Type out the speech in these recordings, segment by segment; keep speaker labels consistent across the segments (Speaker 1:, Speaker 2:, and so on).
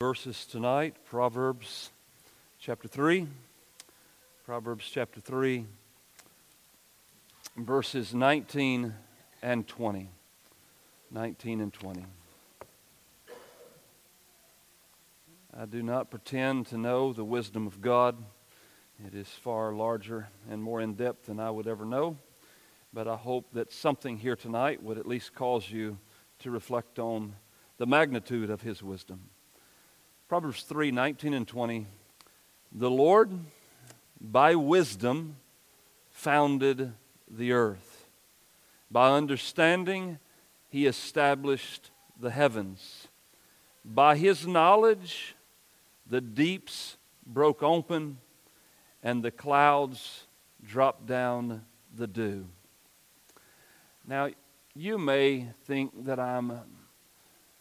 Speaker 1: verses tonight Proverbs chapter 3. Proverbs chapter 3, verses 19 and 20. 19 and 20. I do not pretend to know the wisdom of God. It is far larger and more in depth than I would ever know. But I hope that something here tonight would at least cause you to reflect on the magnitude of His wisdom. Proverbs 3 19 and 20. The Lord, by wisdom, founded the earth. By understanding, he established the heavens. By his knowledge, the deeps broke open, and the clouds dropped down the dew. Now, you may think that I'm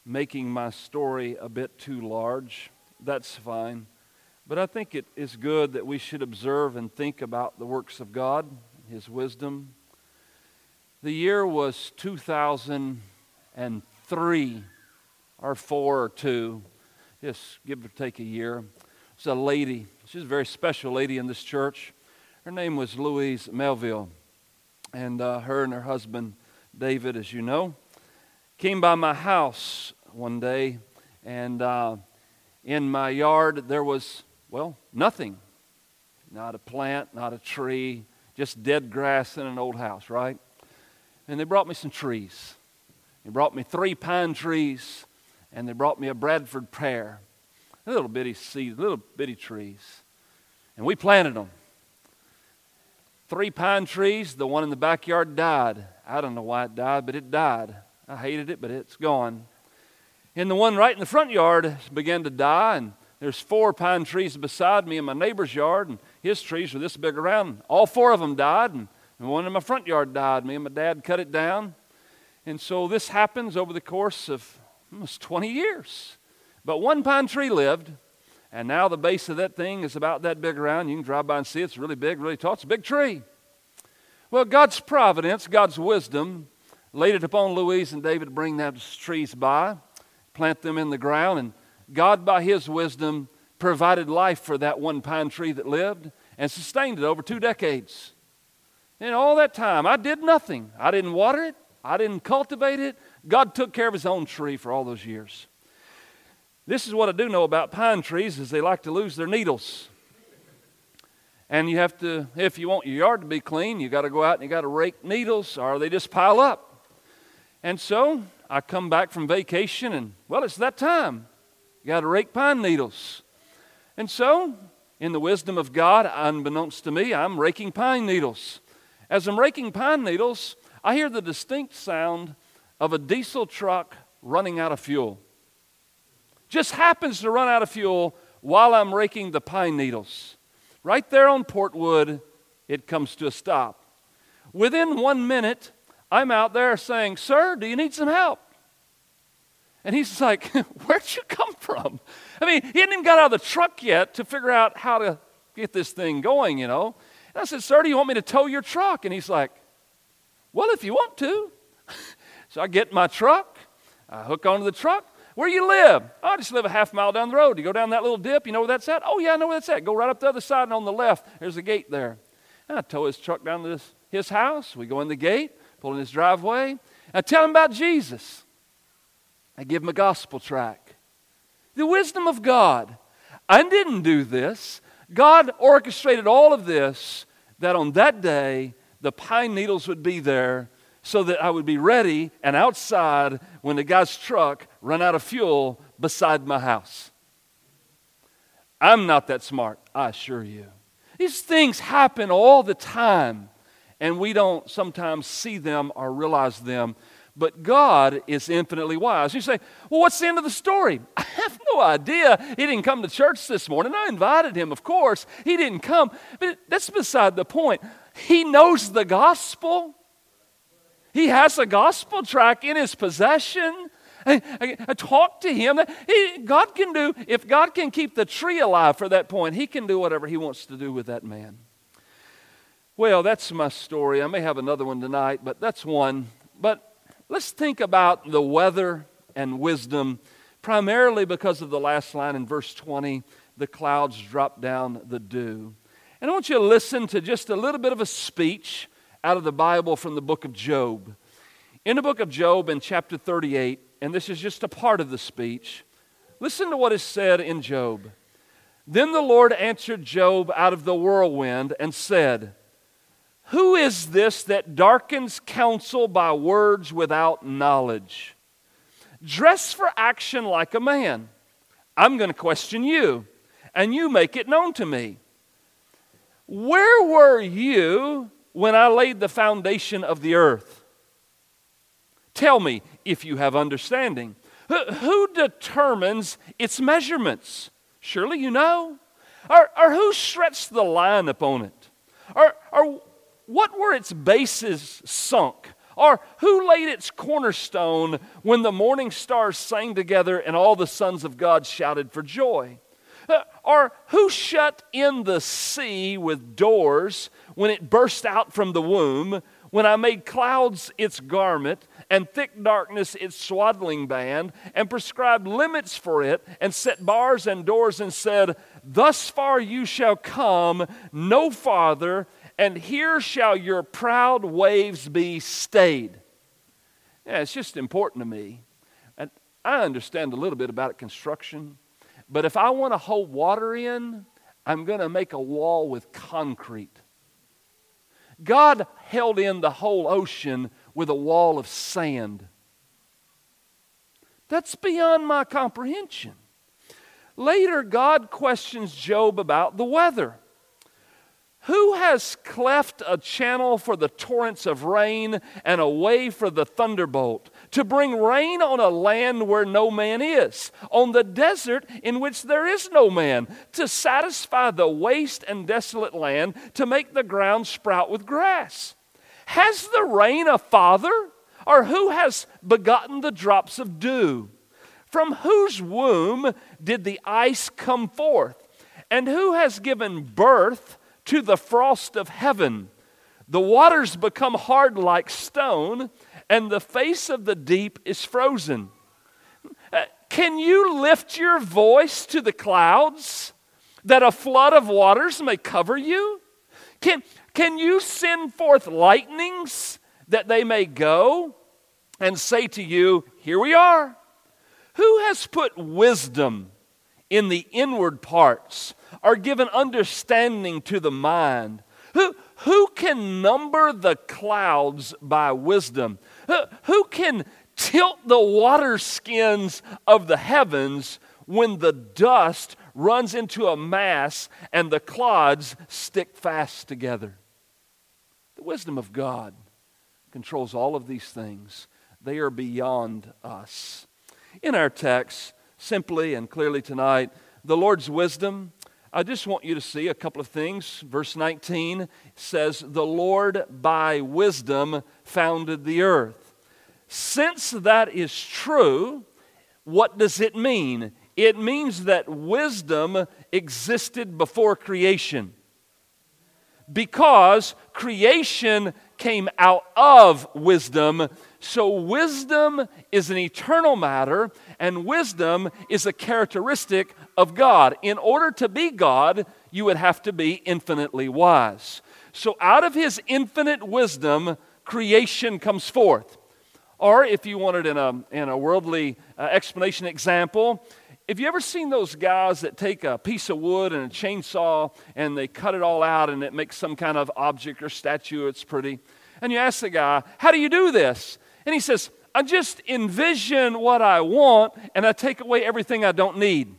Speaker 1: making my story a bit too large. That's fine. But I think it is good that we should observe and think about the works of God, His wisdom. The year was 2003, or four or two, just give or take a year. It's a lady, she's a very special lady in this church. Her name was Louise Melville. And uh, her and her husband, David, as you know, came by my house one day, and uh, in my yard there was, well, nothing. Not a plant, not a tree, just dead grass in an old house, right? And they brought me some trees. They brought me three pine trees, and they brought me a Bradford pear, little bitty seeds, little bitty trees. And we planted them. Three pine trees, the one in the backyard died. I don't know why it died, but it died. I hated it, but it's gone. And the one right in the front yard began to die, and there's four pine trees beside me in my neighbor's yard, and his trees were this big around. All four of them died, and one in my front yard died. Me and my dad cut it down. And so this happens over the course of almost 20 years. But one pine tree lived, and now the base of that thing is about that big around. You can drive by and see it. it's really big, really tall. It's a big tree. Well, God's providence, God's wisdom, laid it upon Louise and David to bring those trees by plant them in the ground. And God, by His wisdom, provided life for that one pine tree that lived and sustained it over two decades. And all that time, I did nothing. I didn't water it, I didn't cultivate it. God took care of His own tree for all those years. This is what I do know about pine trees is they like to lose their needles. And you have to, if you want your yard to be clean, you got to go out and you got to rake needles or they just pile up. And so I come back from vacation and, well, it's that time. You got to rake pine needles. And so, in the wisdom of God, unbeknownst to me, I'm raking pine needles. As I'm raking pine needles, I hear the distinct sound of a diesel truck running out of fuel. Just happens to run out of fuel while I'm raking the pine needles. Right there on Portwood, it comes to a stop. Within one minute, I'm out there saying, Sir, do you need some help? And he's like, Where'd you come from? I mean, he hadn't even got out of the truck yet to figure out how to get this thing going, you know. And I said, Sir, do you want me to tow your truck? And he's like, Well, if you want to. so I get my truck, I hook onto the truck. Where you live? Oh, I just live a half mile down the road. You go down that little dip, you know where that's at? Oh, yeah, I know where that's at. Go right up the other side, and on the left, there's a gate there. And I tow his truck down to this, his house. We go in the gate pull in his driveway. I tell him about Jesus. I give him a gospel track. The wisdom of God. I didn't do this. God orchestrated all of this that on that day the pine needles would be there so that I would be ready and outside when the guy's truck ran out of fuel beside my house. I'm not that smart, I assure you. These things happen all the time and we don't sometimes see them or realize them. But God is infinitely wise. You say, Well, what's the end of the story? I have no idea. He didn't come to church this morning. I invited him, of course. He didn't come. But that's beside the point. He knows the gospel, he has a gospel track in his possession. I, I, I talk to him. He, God can do, if God can keep the tree alive for that point, he can do whatever he wants to do with that man. Well, that's my story. I may have another one tonight, but that's one. But let's think about the weather and wisdom. primarily because of the last line in verse 20 the clouds drop down the dew. And I want you to listen to just a little bit of a speech out of the Bible from the book of Job. In the book of Job, in chapter 38, and this is just a part of the speech, listen to what is said in Job. Then the Lord answered Job out of the whirlwind and said, Who is this that darkens counsel by words without knowledge? Dress for action like a man. I'm going to question you, and you make it known to me. Where were you when I laid the foundation of the earth? Tell me if you have understanding. Who determines its measurements? Surely you know. Or, or who stretched the line upon it? Or, or what were its bases sunk? Or who laid its cornerstone when the morning stars sang together and all the sons of God shouted for joy? Uh, or who shut in the sea with doors when it burst out from the womb, when I made clouds its garment and thick darkness its swaddling band, and prescribed limits for it, and set bars and doors, and said, Thus far you shall come, no farther, and here shall your proud waves be stayed. Yeah, it's just important to me. And I understand a little bit about construction, but if I want to hold water in, I'm going to make a wall with concrete. God held in the whole ocean with a wall of sand. That's beyond my comprehension. Later, God questions Job about the weather. Who has cleft a channel for the torrents of rain and a way for the thunderbolt, to bring rain on a land where no man is, on the desert in which there is no man, to satisfy the waste and desolate land, to make the ground sprout with grass? Has the rain a father? Or who has begotten the drops of dew? From whose womb did the ice come forth? And who has given birth? To the frost of heaven. The waters become hard like stone, and the face of the deep is frozen. Uh, can you lift your voice to the clouds that a flood of waters may cover you? Can, can you send forth lightnings that they may go and say to you, Here we are? Who has put wisdom in the inward parts? are given understanding to the mind. Who, who can number the clouds by wisdom? Who, who can tilt the water skins of the heavens when the dust runs into a mass and the clods stick fast together? The wisdom of God controls all of these things, they are beyond us. In our text, simply and clearly tonight, the Lord's wisdom I just want you to see a couple of things. Verse 19 says, The Lord by wisdom founded the earth. Since that is true, what does it mean? It means that wisdom existed before creation. Because creation came out of wisdom, so, wisdom is an eternal matter, and wisdom is a characteristic of God. In order to be God, you would have to be infinitely wise. So, out of his infinite wisdom, creation comes forth. Or, if you wanted in a, in a worldly uh, explanation example, have you ever seen those guys that take a piece of wood and a chainsaw and they cut it all out and it makes some kind of object or statue? It's pretty. And you ask the guy, How do you do this? And he says, I just envision what I want and I take away everything I don't need.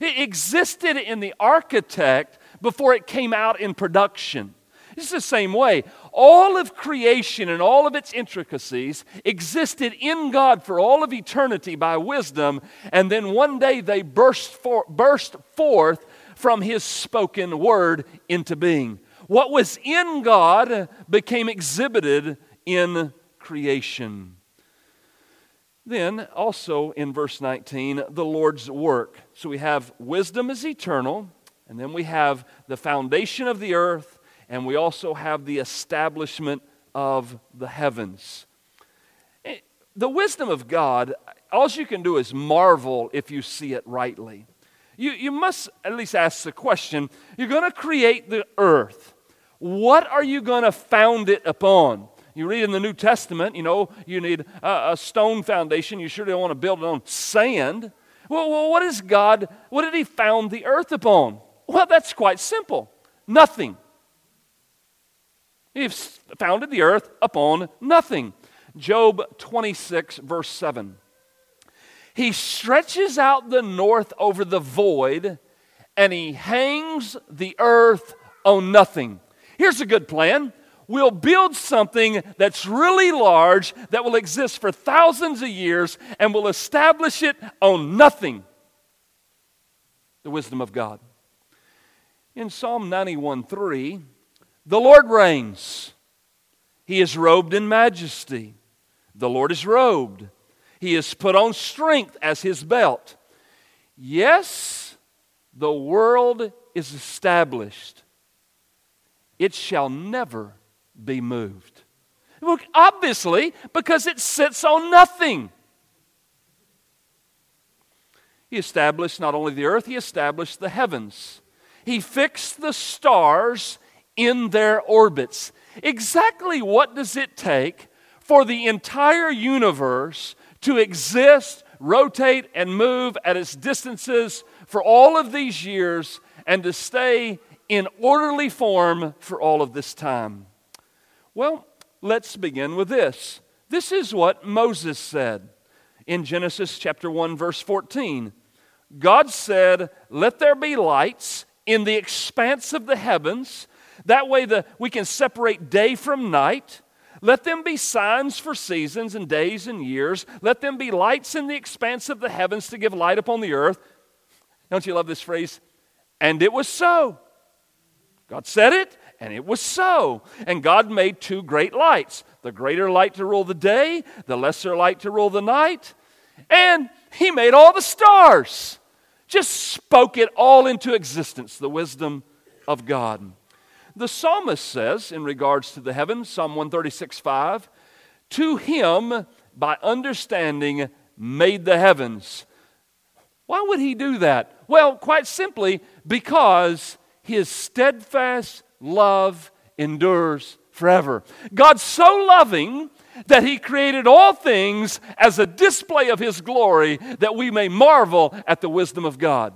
Speaker 1: It existed in the architect before it came out in production. It's the same way. All of creation and all of its intricacies existed in God for all of eternity by wisdom, and then one day they burst, for, burst forth from His spoken word into being. What was in God became exhibited in creation. Then, also in verse 19, the Lord's work. So we have wisdom is eternal, and then we have the foundation of the earth, and we also have the establishment of the heavens. Eh, the wisdom of God, all you can do is marvel if you see it rightly. You, you must at least ask the question you're going to create the earth. What are you going to found it upon? You read in the New Testament, you know, you need a, a stone foundation. You surely don't want to build it on sand. Well, well, what is God, what did He found the earth upon? Well, that's quite simple nothing. He founded the earth upon nothing. Job 26, verse 7. He stretches out the north over the void, and he hangs the earth on nothing. Here's a good plan we'll build something that's really large that will exist for thousands of years and will establish it on nothing. The wisdom of God. In Psalm 91 3, the Lord reigns. He is robed in majesty. The Lord is robed. He is put on strength as his belt. Yes, the world is established. It shall never be moved. Well, obviously, because it sits on nothing. He established not only the earth, he established the heavens. He fixed the stars in their orbits. Exactly what does it take for the entire universe to exist, rotate, and move at its distances for all of these years and to stay in orderly form for all of this time? Well, let's begin with this. This is what Moses said in Genesis chapter 1 verse 14. God said, "Let there be lights in the expanse of the heavens, that way the, we can separate day from night." Let them be signs for seasons and days and years. Let them be lights in the expanse of the heavens to give light upon the earth. Don't you love this phrase? And it was so. God said it, and it was so. And God made two great lights the greater light to rule the day, the lesser light to rule the night. And He made all the stars. Just spoke it all into existence, the wisdom of God. The psalmist says, in regards to the heavens, Psalm 136 5, to Him by understanding made the heavens. Why would He do that? Well, quite simply, because His steadfast love endures forever. God's so loving that he created all things as a display of his glory that we may marvel at the wisdom of God.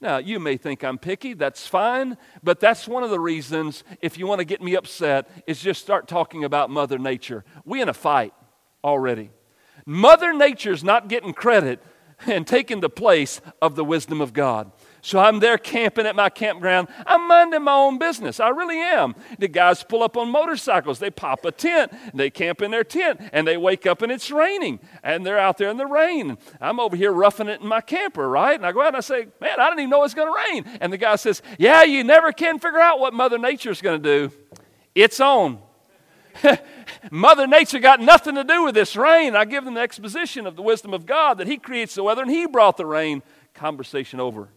Speaker 1: Now, you may think I'm picky, that's fine, but that's one of the reasons, if you want to get me upset, is just start talking about Mother Nature. We in a fight already. Mother Nature's not getting credit and taking the place of the wisdom of God. So I'm there camping at my campground. I'm minding my own business. I really am. The guys pull up on motorcycles. They pop a tent. They camp in their tent and they wake up and it's raining and they're out there in the rain. I'm over here roughing it in my camper, right? And I go out and I say, Man, I didn't even know it's going to rain. And the guy says, Yeah, you never can figure out what Mother Nature's going to do. It's on. Mother Nature got nothing to do with this rain. I give them the exposition of the wisdom of God that He creates the weather and He brought the rain. Conversation over.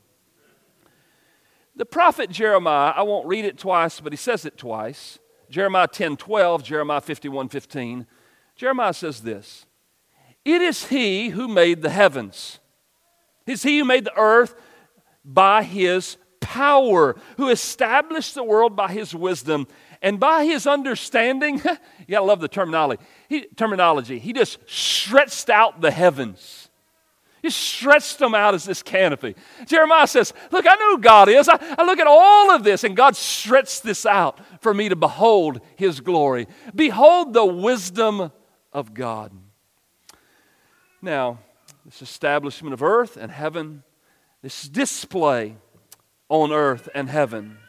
Speaker 1: The prophet Jeremiah, I won't read it twice, but he says it twice. Jeremiah 10 12, Jeremiah 51 15. Jeremiah says this It is he who made the heavens, it's he who made the earth by his power, who established the world by his wisdom, and by his understanding. you gotta love the terminology. He, terminology. He just stretched out the heavens he stretched them out as this canopy. Jeremiah says, Look, I know who God is. I, I look at all of this, and God stretched this out for me to behold His glory. Behold the wisdom of God. Now, this establishment of earth and heaven, this display on earth and heaven.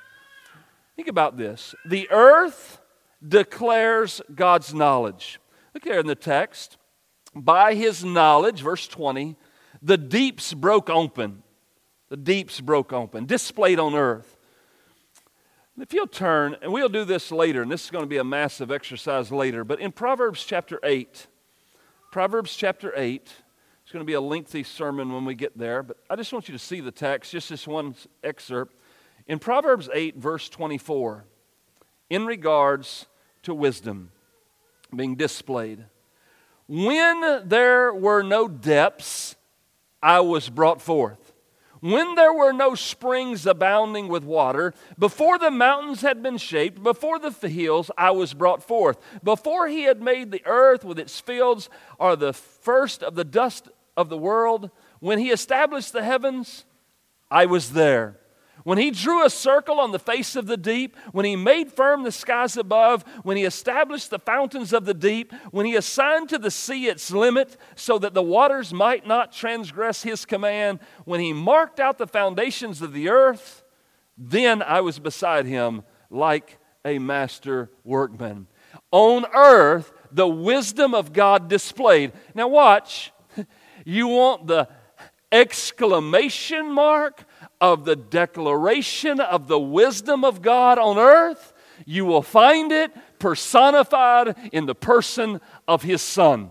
Speaker 1: Think about this. The earth declares God's knowledge. Look there in the text. By his knowledge, verse 20, the deeps broke open. The deeps broke open, displayed on earth. If you'll turn, and we'll do this later, and this is going to be a massive exercise later, but in Proverbs chapter 8, Proverbs chapter 8, it's going to be a lengthy sermon when we get there, but I just want you to see the text, just this one excerpt. In Proverbs 8, verse 24, in regards to wisdom being displayed, When there were no depths, I was brought forth. When there were no springs abounding with water, before the mountains had been shaped, before the hills, I was brought forth. Before he had made the earth with its fields, or the first of the dust of the world, when he established the heavens, I was there. When he drew a circle on the face of the deep, when he made firm the skies above, when he established the fountains of the deep, when he assigned to the sea its limit so that the waters might not transgress his command, when he marked out the foundations of the earth, then I was beside him like a master workman. On earth, the wisdom of God displayed. Now, watch. You want the exclamation mark of the declaration of the wisdom of God on earth, you will find it personified in the person of His Son.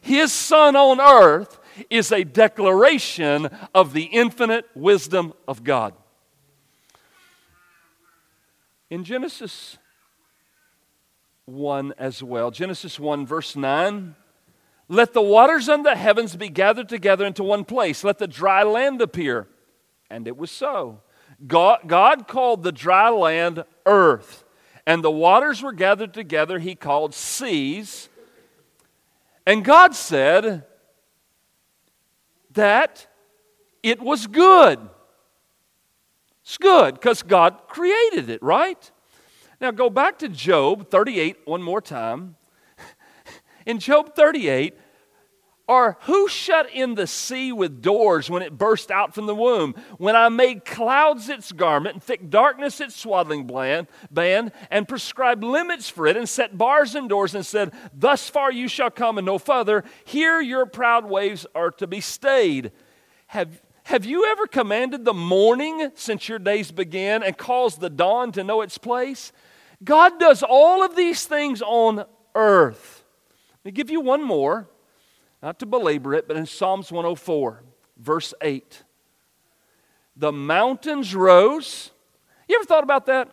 Speaker 1: His Son on earth is a declaration of the infinite wisdom of God. In Genesis 1 as well, Genesis 1, verse 9. Let the waters under the heavens be gathered together into one place. Let the dry land appear. And it was so. God, God called the dry land earth, and the waters were gathered together, he called seas. And God said that it was good. It's good because God created it, right? Now go back to Job 38 one more time. In Job 38, or who shut in the sea with doors when it burst out from the womb? When I made clouds its garment and thick darkness its swaddling band, and prescribed limits for it, and set bars and doors, and said, Thus far you shall come and no further. Here your proud waves are to be stayed. Have, have you ever commanded the morning since your days began and caused the dawn to know its place? God does all of these things on earth. Let me give you one more. Not to belabor it, but in Psalms 104, verse 8. The mountains rose. You ever thought about that?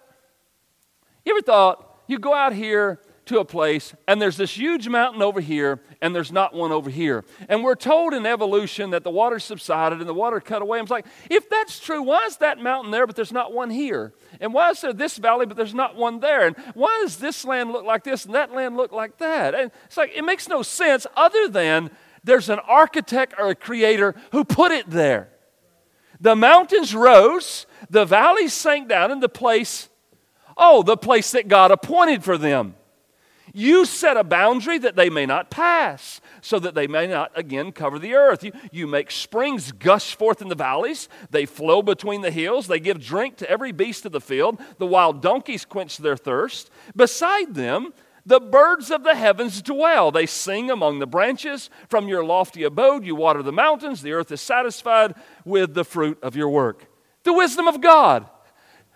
Speaker 1: You ever thought you go out here to a place and there's this huge mountain over here and there's not one over here. And we're told in evolution that the water subsided and the water cut away. I'm like, if that's true, why is that mountain there but there's not one here? And why is there this valley but there's not one there? And why does this land look like this and that land look like that? And it's like, it makes no sense other than there's an architect or a creator who put it there. The mountains rose, the valleys sank down in the place, oh, the place that God appointed for them. You set a boundary that they may not pass, so that they may not again cover the earth. You, you make springs gush forth in the valleys, they flow between the hills, they give drink to every beast of the field. The wild donkeys quench their thirst. Beside them, the birds of the heavens dwell. They sing among the branches. From your lofty abode, you water the mountains. The earth is satisfied with the fruit of your work. The wisdom of God.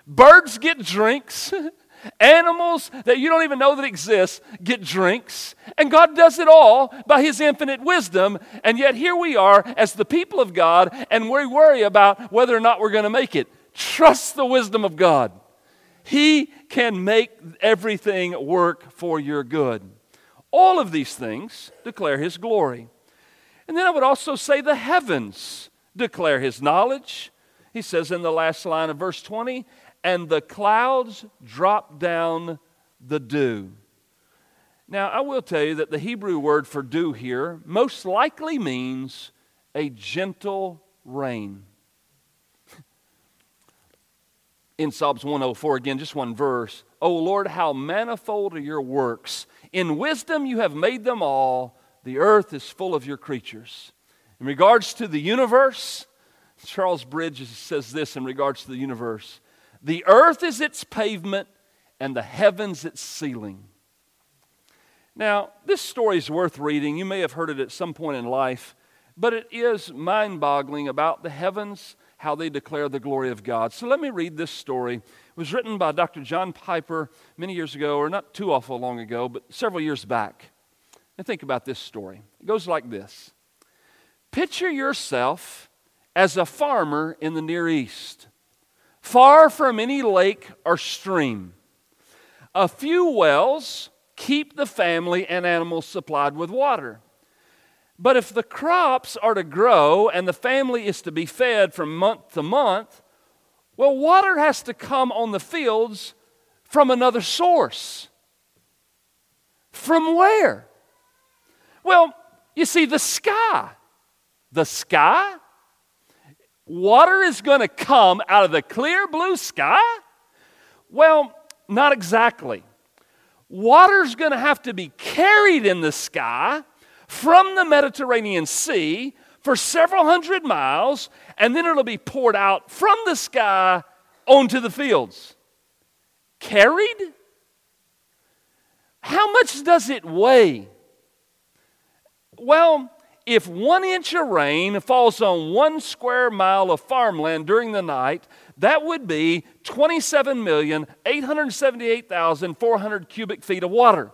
Speaker 1: Birds get drinks. Animals that you don't even know that exist get drinks. And God does it all by His infinite wisdom. And yet here we are as the people of God, and we worry about whether or not we're going to make it. Trust the wisdom of God. He can make everything work for your good. All of these things declare His glory. And then I would also say the heavens declare His knowledge. He says in the last line of verse 20, and the clouds drop down the dew. Now, I will tell you that the Hebrew word for dew here most likely means a gentle rain in Psalms 104, again, just one verse. O Lord, how manifold are your works. In wisdom you have made them all. The earth is full of your creatures. In regards to the universe, Charles Bridges says this in regards to the universe the earth is its pavement, and the heavens its ceiling. Now, this story is worth reading. You may have heard it at some point in life, but it is mind boggling about the heavens how they declare the glory of God. So let me read this story. It was written by Dr. John Piper many years ago, or not too awful long ago, but several years back. And think about this story. It goes like this Picture yourself as a farmer in the Near East, far from any lake or stream. A few wells keep the family and animals supplied with water. But if the crops are to grow and the family is to be fed from month to month, well, water has to come on the fields from another source. From where? Well, you see, the sky. The sky? Water is going to come out of the clear blue sky? Well, not exactly. Water's going to have to be carried in the sky from the Mediterranean Sea for several hundred miles, and then it'll be poured out from the sky onto the fields. Carried? How much does it weigh? Well, if one inch of rain falls on one square mile of farmland during the night, that would be 27,878,400 cubic feet of water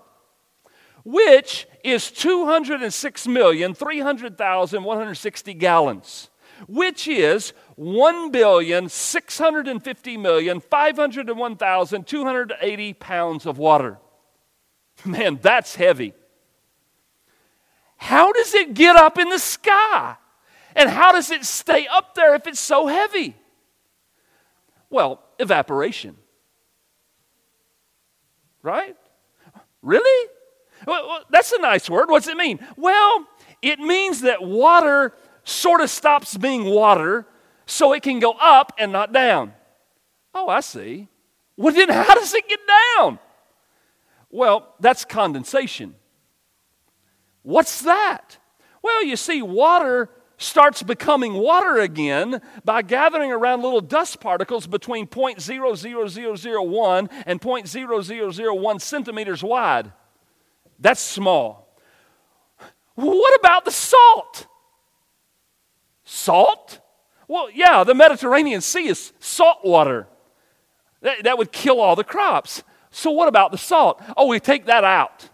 Speaker 1: which is 206,300,160 gallons, which is 1,650,501,280 pounds of water. Man, that's heavy. How does it get up in the sky? And how does it stay up there if it's so heavy? Well, evaporation. Right? Really? Well, that's a nice word. What's it mean? Well, it means that water sort of stops being water so it can go up and not down. Oh, I see. Well, then how does it get down? Well, that's condensation. What's that? Well, you see, water starts becoming water again by gathering around little dust particles between 0.00001 and 0.0001 centimeters wide. That's small. What about the salt? Salt? Well, yeah, the Mediterranean Sea is salt water. That, that would kill all the crops. So, what about the salt? Oh, we take that out.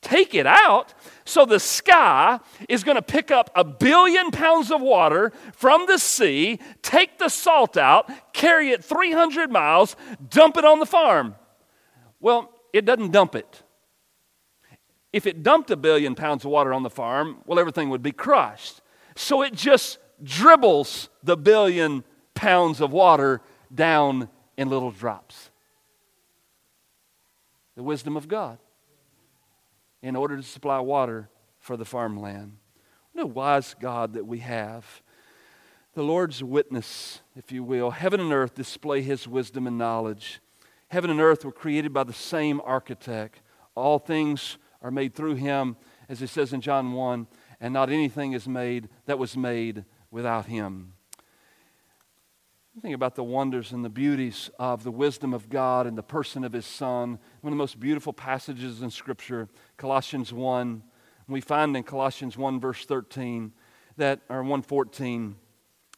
Speaker 1: Take it out. So, the sky is going to pick up a billion pounds of water from the sea, take the salt out, carry it 300 miles, dump it on the farm. Well, it doesn't dump it. If it dumped a billion pounds of water on the farm, well, everything would be crushed. So it just dribbles the billion pounds of water down in little drops. The wisdom of God in order to supply water for the farmland. What a wise God that we have. The Lord's witness, if you will. Heaven and earth display his wisdom and knowledge. Heaven and earth were created by the same architect. All things are made through him, as it says in John 1, and not anything is made that was made without him. Think about the wonders and the beauties of the wisdom of God and the person of his Son. One of the most beautiful passages in Scripture, Colossians 1. We find in Colossians 1, verse 13, that, or 114,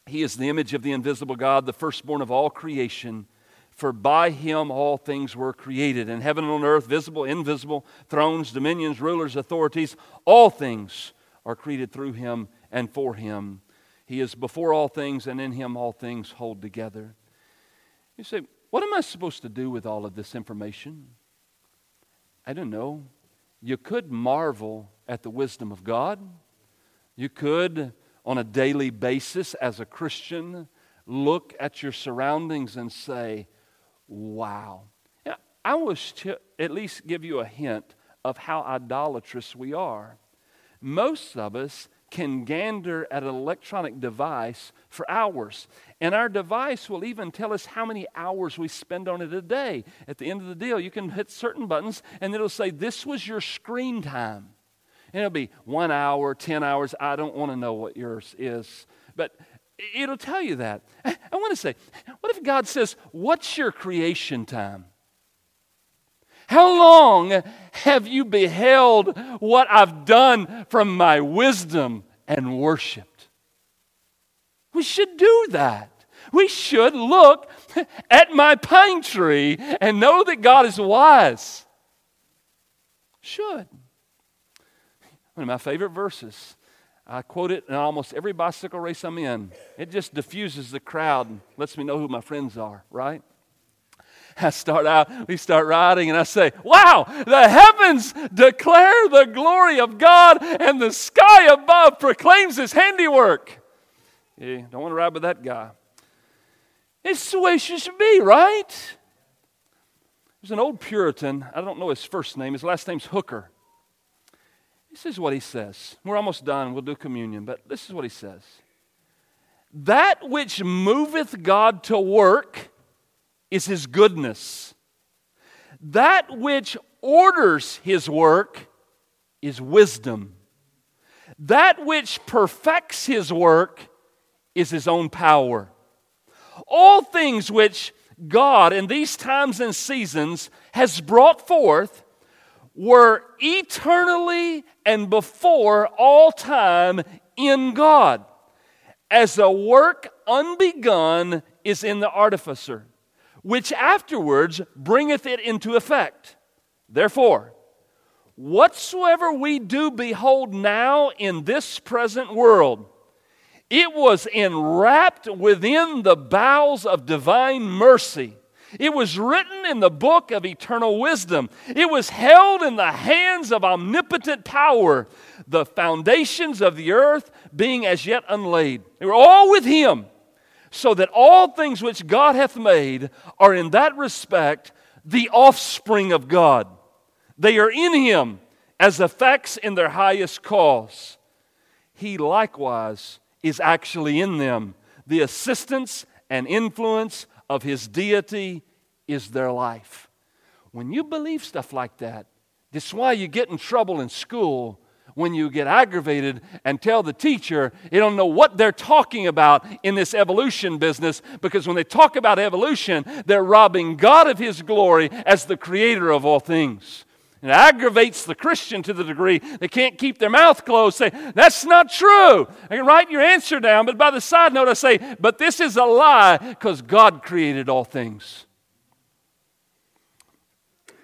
Speaker 1: he is the image of the invisible God, the firstborn of all creation. For by him all things were created, in heaven and on earth, visible, invisible, thrones, dominions, rulers, authorities, all things are created through him and for him. He is before all things, and in him all things hold together. You say, What am I supposed to do with all of this information? I don't know. You could marvel at the wisdom of God. You could, on a daily basis, as a Christian, look at your surroundings and say, Wow. I wish to at least give you a hint of how idolatrous we are. Most of us can gander at an electronic device for hours. And our device will even tell us how many hours we spend on it a day. At the end of the deal, you can hit certain buttons and it'll say, This was your screen time. And it'll be one hour, 10 hours. I don't want to know what yours is. But It'll tell you that. I want to say, what if God says, What's your creation time? How long have you beheld what I've done from my wisdom and worshiped? We should do that. We should look at my pine tree and know that God is wise. Should. One of my favorite verses I quote it in almost every bicycle race I'm in. It just diffuses the crowd and lets me know who my friends are, right? I start out, we start riding, and I say, Wow, the heavens declare the glory of God, and the sky above proclaims his handiwork. Yeah, don't want to ride with that guy. It's the way she should be, right? There's an old Puritan, I don't know his first name, his last name's Hooker. This is what he says. We're almost done, we'll do communion, but this is what he says That which moveth God to work is his goodness. That which orders his work is wisdom. That which perfects his work is his own power. All things which God in these times and seasons has brought forth were eternally and before all time in God, as a work unbegun is in the artificer which afterwards bringeth it into effect. Therefore, whatsoever we do behold now in this present world, it was enwrapped within the bowels of divine mercy. It was written in the book of eternal wisdom. It was held in the hands of omnipotent power, the foundations of the earth being as yet unlaid. They were all with him so that all things which God hath made are in that respect the offspring of God. They are in him as effects in their highest cause. He likewise is actually in them. The assistance and influence of his deity is their life. When you believe stuff like that, that's why you get in trouble in school when you get aggravated and tell the teacher you don't know what they're talking about in this evolution business because when they talk about evolution, they're robbing God of His glory as the creator of all things. It aggravates the Christian to the degree they can't keep their mouth closed, say, That's not true. I can write your answer down, but by the side note, I say, But this is a lie because God created all things.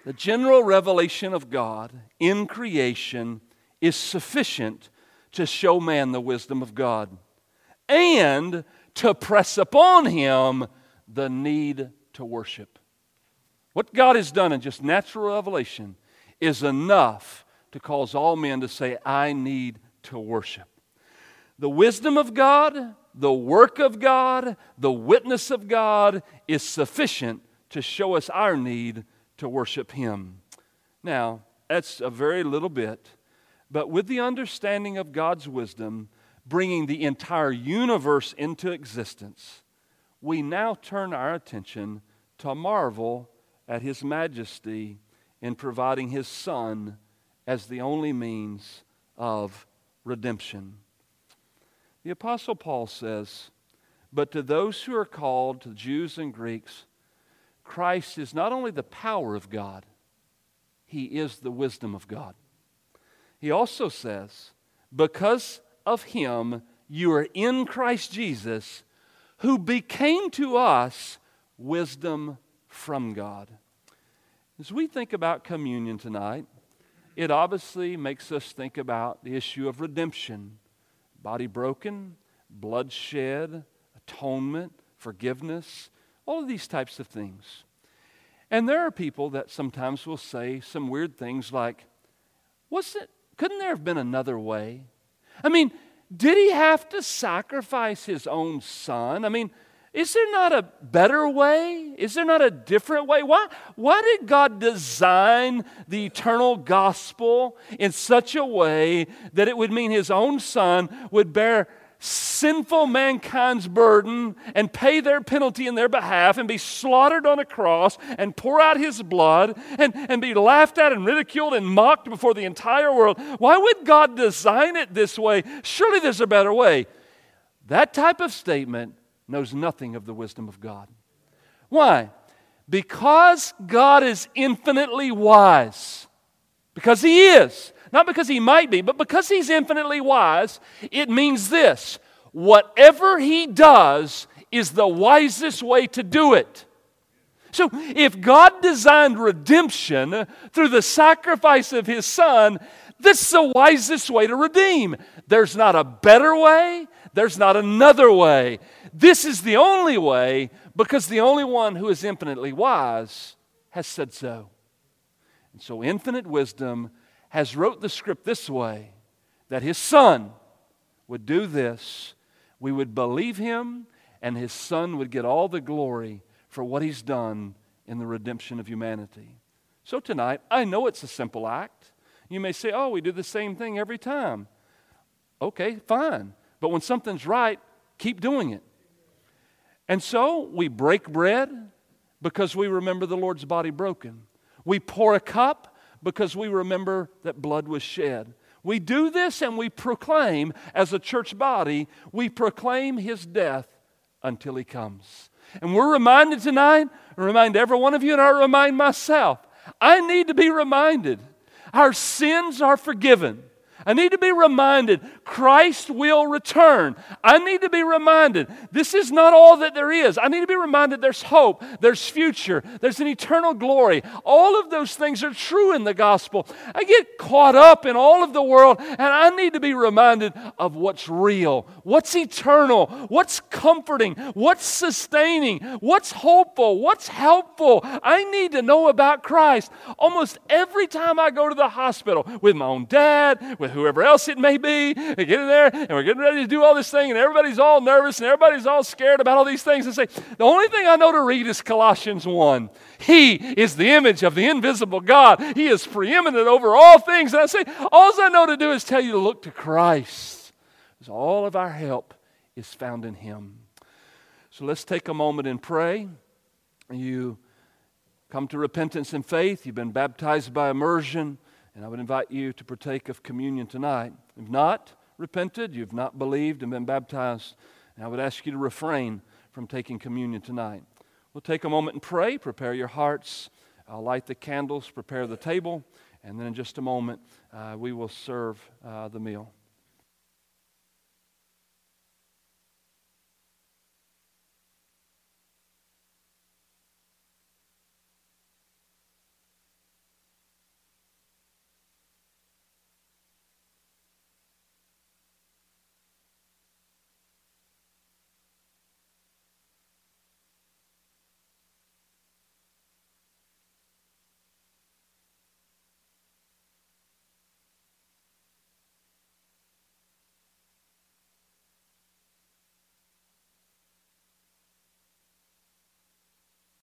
Speaker 1: The general revelation of God in creation is sufficient to show man the wisdom of God and to press upon him the need to worship. What God has done in just natural revelation is enough to cause all men to say, I need to worship. The wisdom of God, the work of God, the witness of God is sufficient to show us our need to worship Him. Now, that's a very little bit but with the understanding of God's wisdom, bringing the entire universe into existence, we now turn our attention to marvel at His majesty in providing His Son as the only means of redemption. The Apostle Paul says, But to those who are called, to Jews and Greeks, Christ is not only the power of God, He is the wisdom of God. He also says, Because of him, you are in Christ Jesus, who became to us wisdom from God. As we think about communion tonight, it obviously makes us think about the issue of redemption body broken, blood shed, atonement, forgiveness, all of these types of things. And there are people that sometimes will say some weird things like, was it couldn't there have been another way? I mean, did he have to sacrifice his own son? I mean, is there not a better way? Is there not a different way? Why, why did God design the eternal gospel in such a way that it would mean his own son would bear sinful mankind's burden and pay their penalty in their behalf and be slaughtered on a cross and pour out his blood and, and be laughed at and ridiculed and mocked before the entire world. Why would God design it this way? Surely there's a better way. That type of statement knows nothing of the wisdom of God. Why? Because God is infinitely wise. Because He is. Not because he might be, but because he's infinitely wise, it means this whatever he does is the wisest way to do it. So, if God designed redemption through the sacrifice of his son, this is the wisest way to redeem. There's not a better way, there's not another way. This is the only way because the only one who is infinitely wise has said so. And so infinite wisdom has wrote the script this way that his son would do this. We would believe him and his son would get all the glory for what he's done in the redemption of humanity. So tonight, I know it's a simple act. You may say, "Oh, we do the same thing every time." Okay, fine. But when something's right, keep doing it. And so we break bread because we remember the Lord's body broken. We pour a cup because we remember that blood was shed. We do this and we proclaim, as a church body, we proclaim his death until he comes. And we're reminded tonight, remind every one of you, and I remind myself, I need to be reminded our sins are forgiven. I need to be reminded Christ will return. I need to be reminded this is not all that there is. I need to be reminded there's hope, there's future, there's an eternal glory. All of those things are true in the gospel. I get caught up in all of the world, and I need to be reminded of what's real, what's eternal, what's comforting, what's sustaining, what's hopeful, what's helpful. I need to know about Christ. Almost every time I go to the hospital with my own dad, whoever else it may be. We get in there and we're getting ready to do all this thing, and everybody's all nervous and everybody's all scared about all these things. And say, the only thing I know to read is Colossians 1. He is the image of the invisible God, He is preeminent over all things. And I say, all I know to do is tell you to look to Christ, because all of our help is found in Him. So let's take a moment and pray. You come to repentance and faith, you've been baptized by immersion. And I would invite you to partake of communion tonight. If not repented, you've not believed and been baptized, and I would ask you to refrain from taking communion tonight. We'll take a moment and pray, prepare your hearts. I'll light the candles, prepare the table, and then in just a moment, uh, we will serve uh, the meal.